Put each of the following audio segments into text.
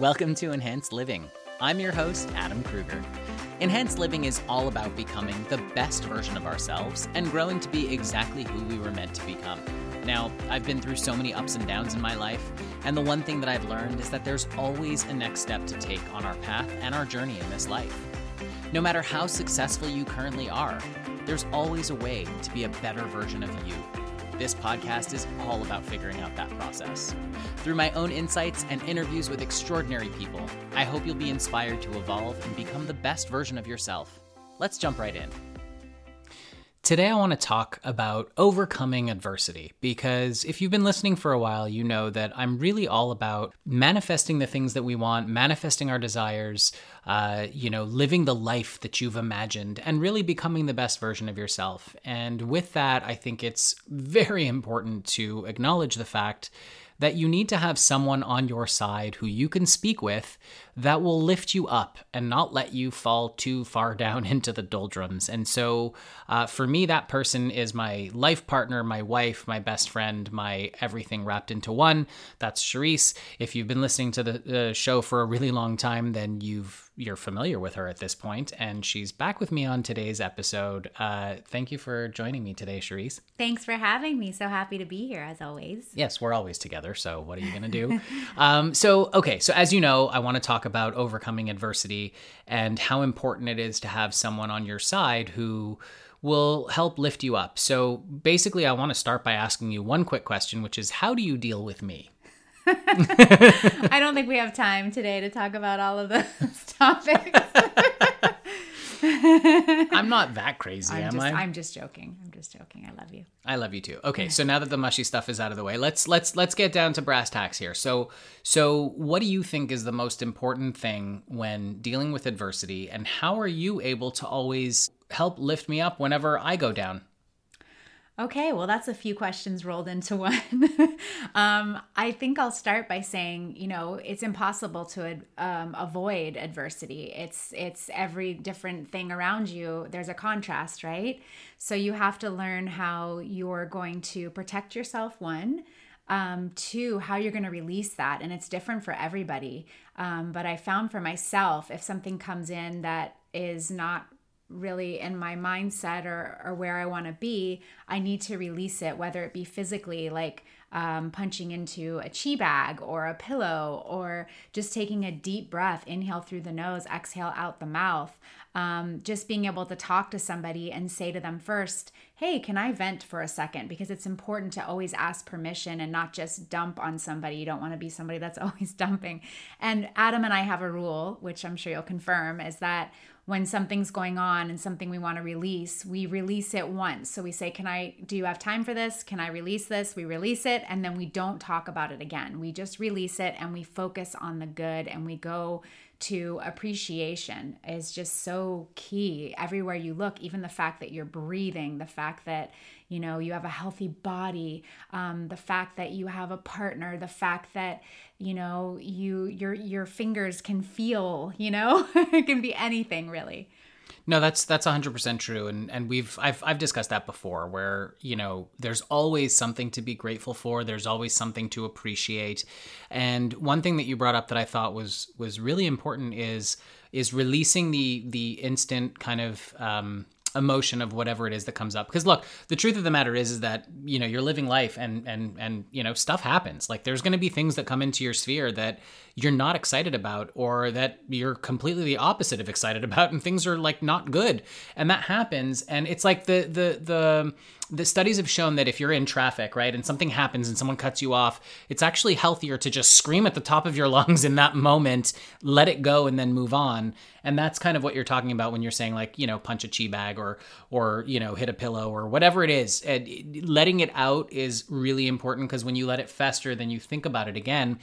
Welcome to Enhanced Living. I'm your host, Adam Kruger. Enhanced Living is all about becoming the best version of ourselves and growing to be exactly who we were meant to become. Now, I've been through so many ups and downs in my life, and the one thing that I've learned is that there's always a next step to take on our path and our journey in this life. No matter how successful you currently are, there's always a way to be a better version of you. This podcast is all about figuring out that process. Through my own insights and interviews with extraordinary people, I hope you'll be inspired to evolve and become the best version of yourself. Let's jump right in. Today, I want to talk about overcoming adversity because if you've been listening for a while, you know that I'm really all about manifesting the things that we want, manifesting our desires, uh, you know, living the life that you've imagined, and really becoming the best version of yourself. And with that, I think it's very important to acknowledge the fact that you need to have someone on your side who you can speak with that will lift you up and not let you fall too far down into the doldrums. And so, uh, for me, that person is my life partner, my wife, my best friend, my everything wrapped into one. That's Cherise. If you've been listening to the uh, show for a really long time, then you've you're familiar with her at this point, and she's back with me on today's episode. Uh, thank you for joining me today, Cherise. Thanks for having me. So happy to be here as always. Yes, we're always together. So what are you going to do? um, so okay, so as you know, I want to talk about overcoming adversity and how important it is to have someone on your side who will help lift you up. So basically, I want to start by asking you one quick question, which is how do you deal with me? I don't think we have time today to talk about all of those topics. I'm not that crazy, I'm am just, I? I'm just joking. I'm just joking. I love you. I love you too. Okay, so now that the mushy stuff is out of the way, let's let's let's get down to brass tacks here. So so what do you think is the most important thing when dealing with adversity and how are you able to always help lift me up whenever I go down? Okay, well, that's a few questions rolled into one. um, I think I'll start by saying, you know, it's impossible to um, avoid adversity. It's it's every different thing around you. There's a contrast, right? So you have to learn how you're going to protect yourself. One, um, two, how you're going to release that, and it's different for everybody. Um, but I found for myself, if something comes in that is not really in my mindset or, or where I want to be, I need to release it, whether it be physically, like um, punching into a chi bag or a pillow, or just taking a deep breath, inhale through the nose, exhale out the mouth. Um, just being able to talk to somebody and say to them first, hey, can I vent for a second? Because it's important to always ask permission and not just dump on somebody. You don't want to be somebody that's always dumping. And Adam and I have a rule, which I'm sure you'll confirm, is that when something's going on and something we want to release, we release it once. So we say, Can I, do you have time for this? Can I release this? We release it and then we don't talk about it again. We just release it and we focus on the good and we go to appreciation is just so key everywhere you look even the fact that you're breathing the fact that you know you have a healthy body um, the fact that you have a partner the fact that you know you your your fingers can feel you know it can be anything really. No, that's that's 100% true. And and we've I've I've discussed that before where, you know, there's always something to be grateful for, there's always something to appreciate. And one thing that you brought up that I thought was was really important is is releasing the the instant kind of um emotion of whatever it is that comes up. Because look the truth of the matter is is that you know you're living life and and and you know stuff happens. Like there's going to be things that come into your sphere that you're not excited about or that you're completely the opposite of excited about and things are like not good. And that happens and it's like the the the the studies have shown that if you're in traffic right and something happens and someone cuts you off it's actually healthier to just scream at the top of your lungs in that moment let it go and then move on and that's kind of what you're talking about when you're saying like you know punch a chi bag or or you know hit a pillow or whatever it is. And letting it out is really important because when you let it fester then you think about it again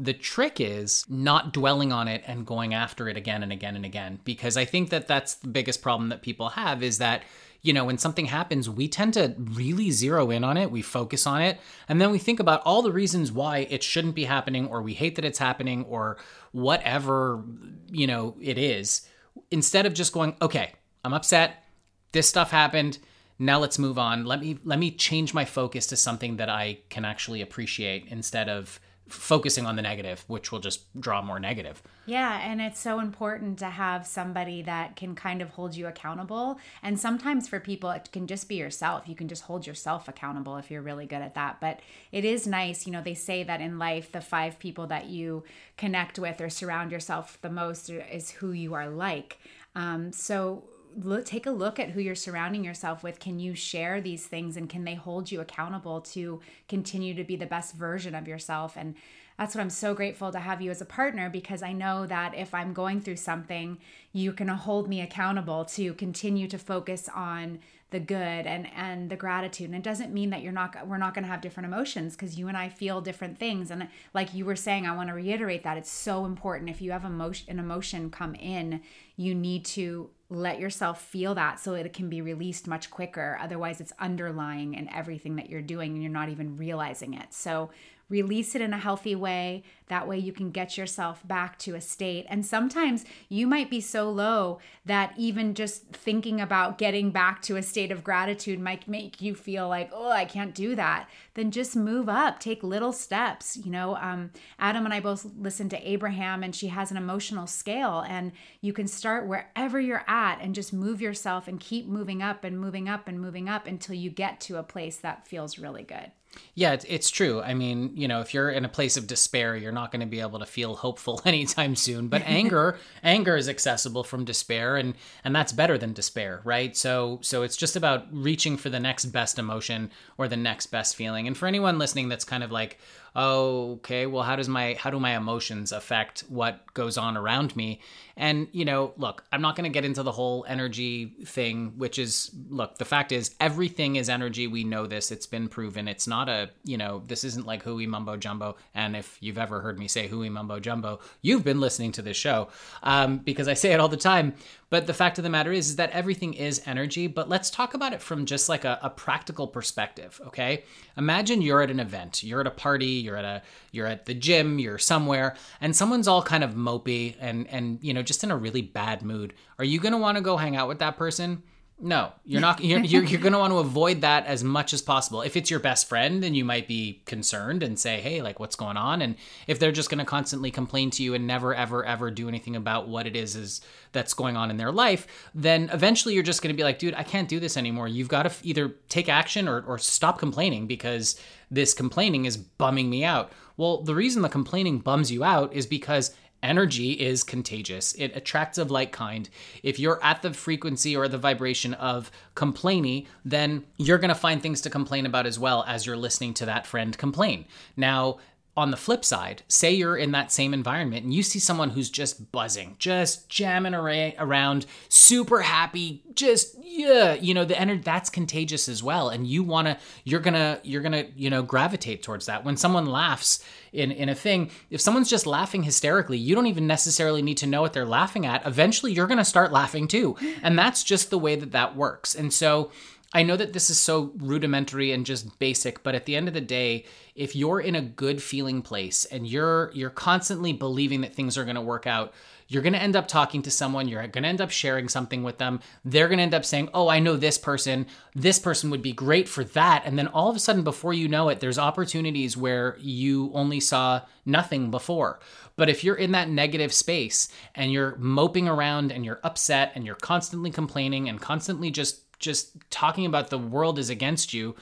the trick is not dwelling on it and going after it again and again and again because i think that that's the biggest problem that people have is that you know when something happens we tend to really zero in on it we focus on it and then we think about all the reasons why it shouldn't be happening or we hate that it's happening or whatever you know it is instead of just going okay i'm upset. This stuff happened. Now let's move on. Let me let me change my focus to something that i can actually appreciate instead of focusing on the negative, which will just draw more negative. Yeah, and it's so important to have somebody that can kind of hold you accountable. And sometimes for people, it can just be yourself. You can just hold yourself accountable if you're really good at that. But it is nice, you know, they say that in life, the five people that you connect with or surround yourself the most is who you are like. Um, so look take a look at who you're surrounding yourself with. Can you share these things and can they hold you accountable to continue to be the best version of yourself? And that's what I'm so grateful to have you as a partner because I know that if I'm going through something, you can hold me accountable to continue to focus on the good and and the gratitude. And it doesn't mean that you're not we're not going to have different emotions because you and I feel different things. And like you were saying I want to reiterate that it's so important. If you have emotion an emotion come in you need to let yourself feel that so it can be released much quicker. Otherwise it's underlying in everything that you're doing and you're not even realizing it. So release it in a healthy way. That way you can get yourself back to a state. And sometimes you might be so low that even just thinking about getting back to a state of gratitude might make you feel like, oh, I can't do that. Then just move up, take little steps. You know, um, Adam and I both listen to Abraham, and she has an emotional scale. And you can start wherever you're at and just move yourself and keep moving up and moving up and moving up until you get to a place that feels really good. Yeah, it's, it's true. I mean, you know, if you're in a place of despair, you're not going to be able to feel hopeful anytime soon. But anger, anger is accessible from despair, and and that's better than despair, right? So so it's just about reaching for the next best emotion or the next best feeling. And for anyone listening, that's kind of like, okay, well, how does my how do my emotions affect what goes on around me? And you know, look, I'm not going to get into the whole energy thing, which is look, the fact is everything is energy. We know this. It's been proven. It's not a you know, this isn't like hooey mumbo jumbo. And if you've ever heard me say hooey mumbo jumbo, you've been listening to this show um, because I say it all the time. But the fact of the matter is, is that everything is energy. But let's talk about it from just like a, a practical perspective. Okay, imagine you're at an event, you're at a party, you're at a you're at the gym, you're somewhere, and someone's all kind of mopey and and you know just in a really bad mood. Are you gonna want to go hang out with that person? No, you're not. You're, you're, you're going to want to avoid that as much as possible. If it's your best friend, then you might be concerned and say, "Hey, like, what's going on?" And if they're just going to constantly complain to you and never, ever, ever do anything about what it is is that's going on in their life, then eventually you're just going to be like, "Dude, I can't do this anymore." You've got to either take action or, or stop complaining because this complaining is bumming me out. Well, the reason the complaining bums you out is because energy is contagious. It attracts of like kind. If you're at the frequency or the vibration of complainy, then you're going to find things to complain about as well as you're listening to that friend complain. Now, on the flip side, say you're in that same environment and you see someone who's just buzzing, just jamming around, super happy, just yeah, you know, the energy that's contagious as well. And you wanna, you're gonna, you're gonna, you know, gravitate towards that. When someone laughs in in a thing, if someone's just laughing hysterically, you don't even necessarily need to know what they're laughing at. Eventually, you're gonna start laughing too, and that's just the way that that works. And so I know that this is so rudimentary and just basic, but at the end of the day, if you're in a good feeling place and you're you're constantly believing that things are going to work out, you're going to end up talking to someone, you're going to end up sharing something with them. They're going to end up saying, "Oh, I know this person. This person would be great for that." And then all of a sudden before you know it, there's opportunities where you only saw nothing before. But if you're in that negative space and you're moping around and you're upset and you're constantly complaining and constantly just just talking about the world is against you,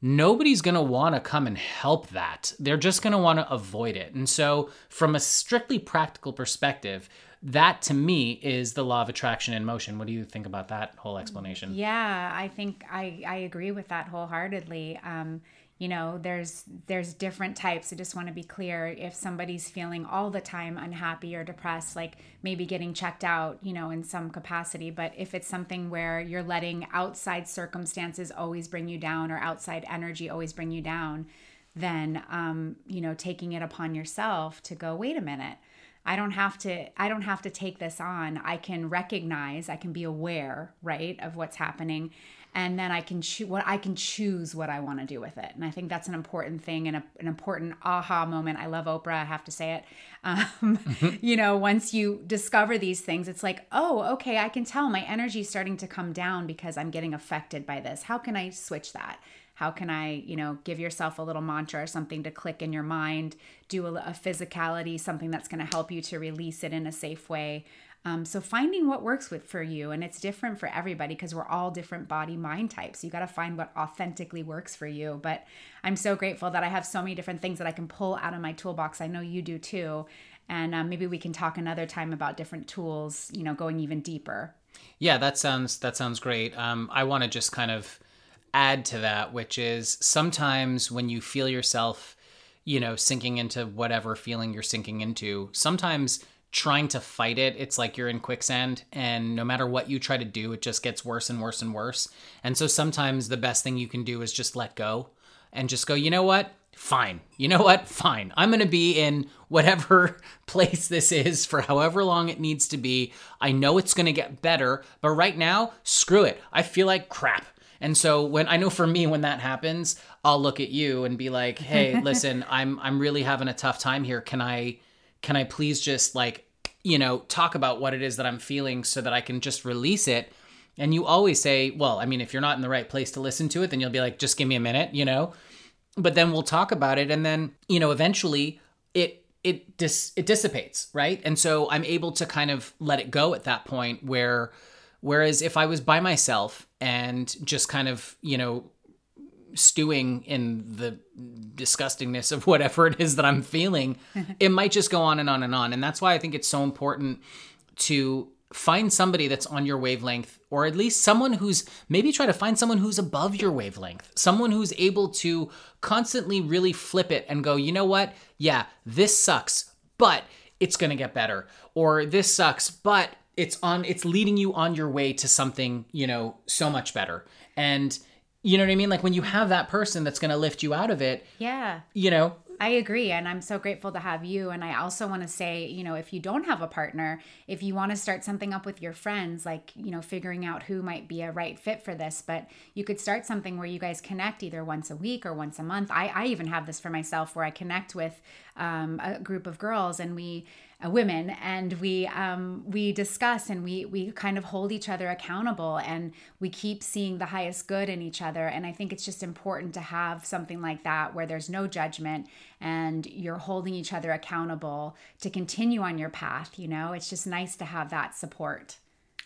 nobody's going to want to come and help that. They're just going to want to avoid it. And so, from a strictly practical perspective, that to me is the law of attraction in motion. What do you think about that whole explanation? Yeah, I think I, I agree with that wholeheartedly. Um, you know there's there's different types. I just want to be clear if somebody's feeling all the time unhappy or depressed like maybe getting checked out you know in some capacity but if it's something where you're letting outside circumstances always bring you down or outside energy always bring you down then um, you know taking it upon yourself to go wait a minute. I don't have to I don't have to take this on. I can recognize, I can be aware, right, of what's happening and then I can choose what I can choose what I want to do with it. And I think that's an important thing and a, an important aha moment. I love Oprah. I have to say it. Um, you know, once you discover these things, it's like, oh, okay, I can tell my energy is starting to come down because I'm getting affected by this. How can I switch that? how can I, you know, give yourself a little mantra or something to click in your mind, do a, a physicality, something that's going to help you to release it in a safe way. Um, so finding what works with for you, and it's different for everybody because we're all different body mind types. You got to find what authentically works for you. But I'm so grateful that I have so many different things that I can pull out of my toolbox. I know you do too, and um, maybe we can talk another time about different tools. You know, going even deeper. Yeah, that sounds that sounds great. Um, I want to just kind of add to that, which is sometimes when you feel yourself, you know, sinking into whatever feeling you're sinking into, sometimes trying to fight it, it's like you're in quicksand, and no matter what you try to do, it just gets worse and worse and worse. And so sometimes the best thing you can do is just let go and just go, you know what? Fine. You know what? Fine. I'm going to be in whatever place this is for however long it needs to be. I know it's going to get better, but right now, screw it. I feel like crap. And so when I know for me when that happens, I'll look at you and be like, "Hey, listen, I'm I'm really having a tough time here. Can I can I please just like, you know, talk about what it is that I'm feeling so that I can just release it. And you always say, well, I mean, if you're not in the right place to listen to it, then you'll be like, just give me a minute, you know? But then we'll talk about it. And then, you know, eventually it, it dis it dissipates, right? And so I'm able to kind of let it go at that point where whereas if I was by myself and just kind of, you know, stewing in the disgustingness of whatever it is that I'm feeling, it might just go on and on and on. And that's why I think it's so important to find somebody that's on your wavelength or at least someone who's maybe try to find someone who's above your wavelength someone who's able to constantly really flip it and go you know what yeah this sucks but it's going to get better or this sucks but it's on it's leading you on your way to something you know so much better and you know what I mean? Like when you have that person that's going to lift you out of it. Yeah. You know, I agree. And I'm so grateful to have you. And I also want to say, you know, if you don't have a partner, if you want to start something up with your friends, like, you know, figuring out who might be a right fit for this, but you could start something where you guys connect either once a week or once a month. I, I even have this for myself where I connect with um, a group of girls and we, uh, women and we um, we discuss and we we kind of hold each other accountable and we keep seeing the highest good in each other. And i think it's just important to have something like that where there's no judgment and you're holding each other accountable to continue on your path you know? It's just nice to have that support.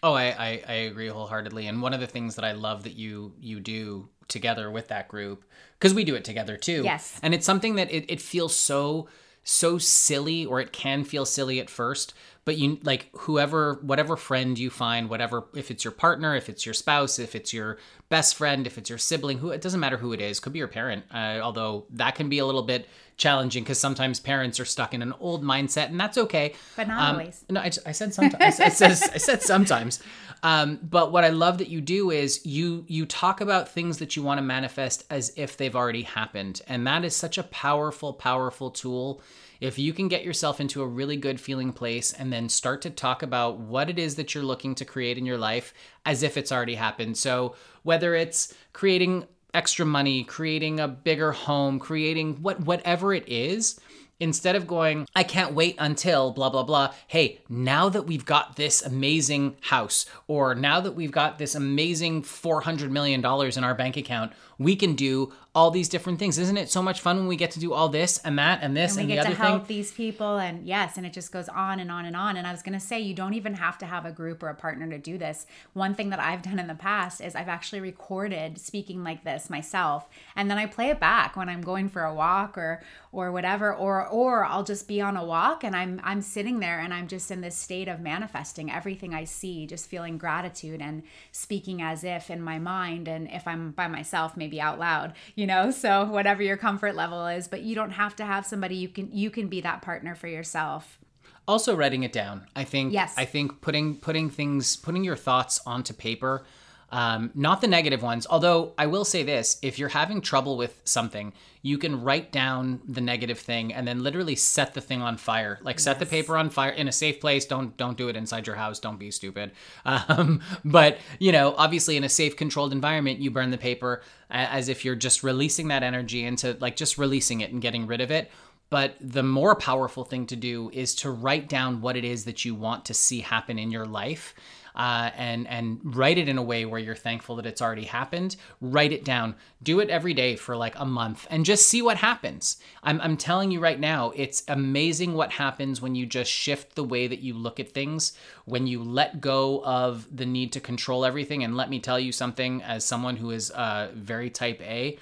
Oh i i, I agree wholeheartedly. And one of the things that i love that you you do together with that group because we do it together too. Yes. And it's something that it, it feels so so silly or it can feel silly at first but you like whoever whatever friend you find whatever if it's your partner if it's your spouse if it's your best friend if it's your sibling who it doesn't matter who it is could be your parent uh, although that can be a little bit challenging because sometimes parents are stuck in an old mindset and that's okay. But not um, always. no I, I said sometimes I, said, I said sometimes. Um, but what i love that you do is you you talk about things that you want to manifest as if they've already happened and that is such a powerful powerful tool if you can get yourself into a really good feeling place and then start to talk about what it is that you're looking to create in your life as if it's already happened. So, whether it's creating extra money, creating a bigger home, creating what whatever it is, instead of going, I can't wait until blah, blah, blah. Hey, now that we've got this amazing house, or now that we've got this amazing $400 million in our bank account, we can do all these different things. Isn't it so much fun when we get to do all this and that and this and, we and get to help thing? these people and yes, and it just goes on and on and on. And I was gonna say you don't even have to have a group or a partner to do this. One thing that I've done in the past is I've actually recorded speaking like this myself, and then I play it back when I'm going for a walk or or whatever, or or I'll just be on a walk and I'm I'm sitting there and I'm just in this state of manifesting everything I see, just feeling gratitude and speaking as if in my mind, and if I'm by myself, maybe maybe out loud, you know? So whatever your comfort level is, but you don't have to have somebody you can you can be that partner for yourself. Also writing it down. I think yes. I think putting putting things putting your thoughts onto paper um, not the negative ones. Although I will say this if you're having trouble with something, you can write down the negative thing and then literally set the thing on fire. Like set the paper on fire in a safe place. Don't don't do it inside your house. Don't be stupid. Um, but you know, obviously in a safe, controlled environment, you burn the paper as if you're just releasing that energy into like just releasing it and getting rid of it But the more powerful thing to do is to write down what it is that you want to see happen in your life. Uh, and and write it in a way where you're thankful that it's already happened. Write it down. Do it every day for like a month and just see what happens. I'm I'm telling you right now, it's amazing what happens when you just shift the way that you look at things. When you let go of the need to control everything. And let me tell you something, as someone who is uh, very type A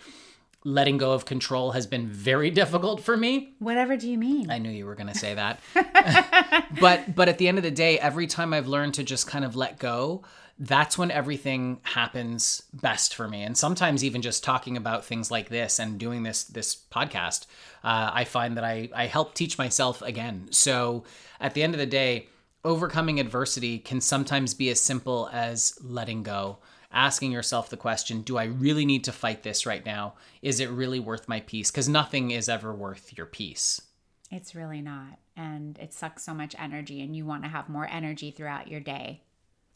letting go of control has been very difficult for me. Whatever do you mean? I knew you were going to say that. but but at the end of the day, every time I've learned to just kind of let go, that's when everything happens best for me. And sometimes even just talking about things like this and doing this this podcast, uh, I find that I I help teach myself again. So at the end of the day, overcoming adversity can sometimes be as simple as letting go asking yourself the question do I really need to fight this right now? Is it really worth my peace? Because nothing is ever worth your peace. It's really not. And it sucks so much energy, and you want to have more energy throughout your day.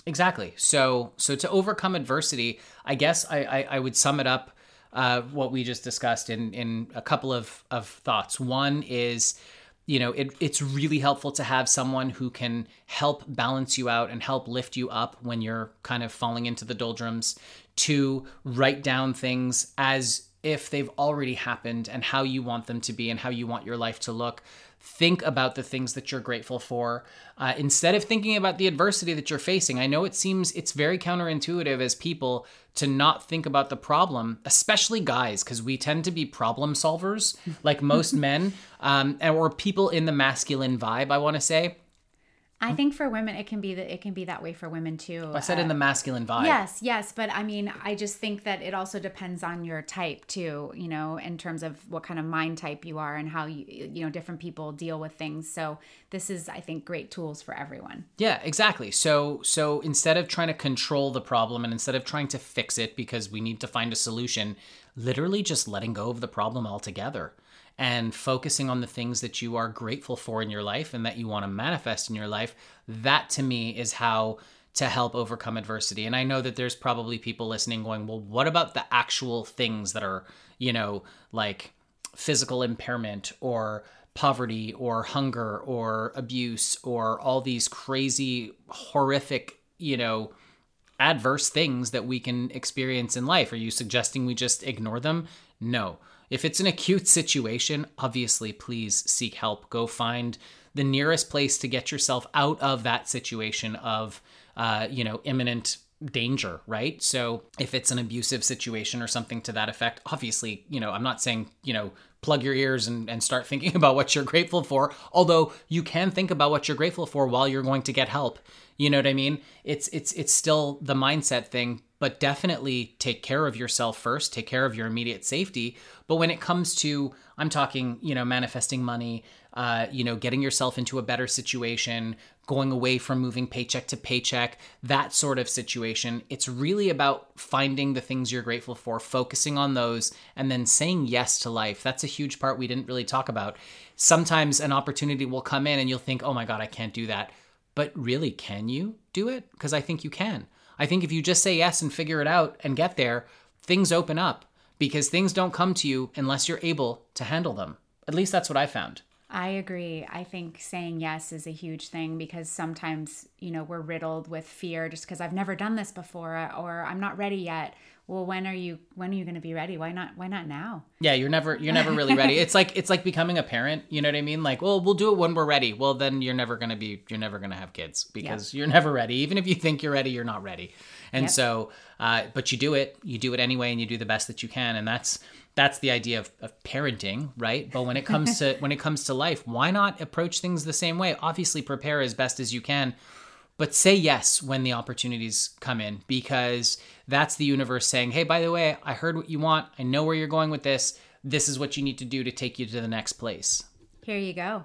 Exactly. So, so to overcome adversity, I guess I, I, I would sum it up uh, what we just discussed in in a couple of of thoughts. One is you know it, it's really helpful to have someone who can help balance you out and help lift you up when you're kind of falling into the doldrums to write down things as if they've already happened and how you want them to be and how you want your life to look think about the things that you're grateful for uh, instead of thinking about the adversity that you're facing. I know it seems it's very counterintuitive as people to not think about the problem especially guys because we tend to be problem solvers like most men um, or people in the masculine vibe i want to say I think for women, it can be that it can be that way for women too. I said uh, in the masculine vibe. Yes, yes, but I mean, I just think that it also depends on your type too. You know, in terms of what kind of mind type you are and how you you know different people deal with things. So this is, I think, great tools for everyone. Yeah, exactly. So so instead of trying to control the problem and instead of trying to fix it because we need to find a solution, literally just letting go of the problem altogether and focusing on the things that you are grateful for in your life and that you want to manifest in your life, that to me is how to help overcome adversity. And I know that there's probably people listening going, well, what about the actual things that are, you know, like physical impairment or poverty or hunger or abuse or all these crazy, horrific, you know, adverse things that we can experience in life? Are you suggesting we just ignore them? No. If it's an acute situation, obviously, please seek help. Go find the nearest place to get yourself out of that situation of, uh, you know, imminent danger, right? So if it's an abusive situation or something to that effect, obviously, you know, I'm not saying, you know, plug your ears and, and start thinking about what you're grateful for, although you can think about what you're grateful for while you're going to get help. You know what I mean? It's it's it's still the mindset thing, but definitely take care of yourself first, take care of your immediate safety. But when it comes to, I'm talking, you know, manifesting money, uh, you know, getting yourself into a better situation, going away from moving paycheck to paycheck, that sort of situation, it's really about finding the things you're grateful for, focusing on those, and then saying yes to life. That's a huge part we didn't really talk about. Sometimes an opportunity will come in and you'll think, oh my God, I can't do that. But really, can you do it? Because I think you can. I think if you just say yes and figure it out and get there, things open up because things don't come to you unless you're able to handle them. At least that's what I found. I agree. I think saying yes is a huge thing because sometimes, you know, we're riddled with fear just because I've never done this before or I'm not ready yet. Well when are you when are you going to be ready? Why not why not now? Yeah you're never you're never really ready. It's like it's like becoming a parent you know what i mean? Like well we'll do it when we're ready. Well then you're never going to be you're never going to have kids because yep. you're never ready. Even if you think you're ready you're not ready. And yep. so uh, but you do it. You do it anyway and you do the best that you can. And that's that's the idea of, of parenting right but when it comes to when it comes to life why not approach things the same way obviously prepare as best as you can but say yes when the opportunities come in because that's the universe saying, hey, by the way, I heard what you want. I know where you're going with this. This is what you need to do to take you to the next place. Here you go.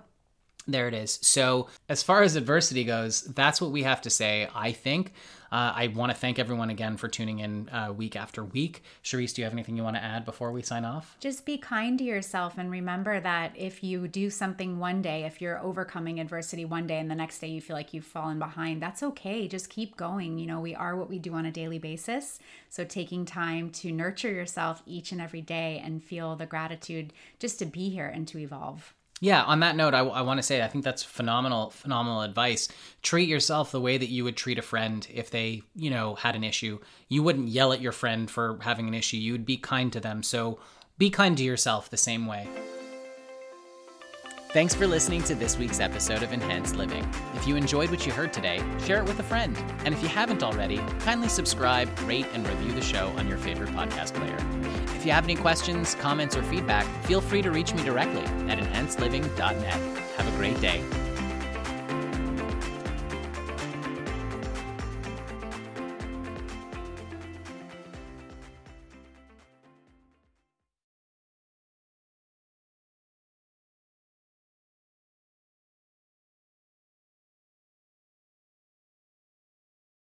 There it is. So, as far as adversity goes, that's what we have to say, I think. Uh, I want to thank everyone again for tuning in uh, week after week. Cherise, do you have anything you want to add before we sign off? Just be kind to yourself and remember that if you do something one day, if you're overcoming adversity one day and the next day you feel like you've fallen behind, that's okay. Just keep going. You know, we are what we do on a daily basis. So, taking time to nurture yourself each and every day and feel the gratitude just to be here and to evolve. Yeah, on that note, I, I want to say I think that's phenomenal, phenomenal advice. Treat yourself the way that you would treat a friend if they, you know, had an issue. You wouldn't yell at your friend for having an issue. You would be kind to them. So be kind to yourself the same way. Thanks for listening to this week's episode of Enhanced Living. If you enjoyed what you heard today, share it with a friend. And if you haven't already, kindly subscribe, rate, and review the show on your favorite podcast player. If you have any questions, comments, or feedback, feel free to reach me directly at enhancedliving.net. Have a great day.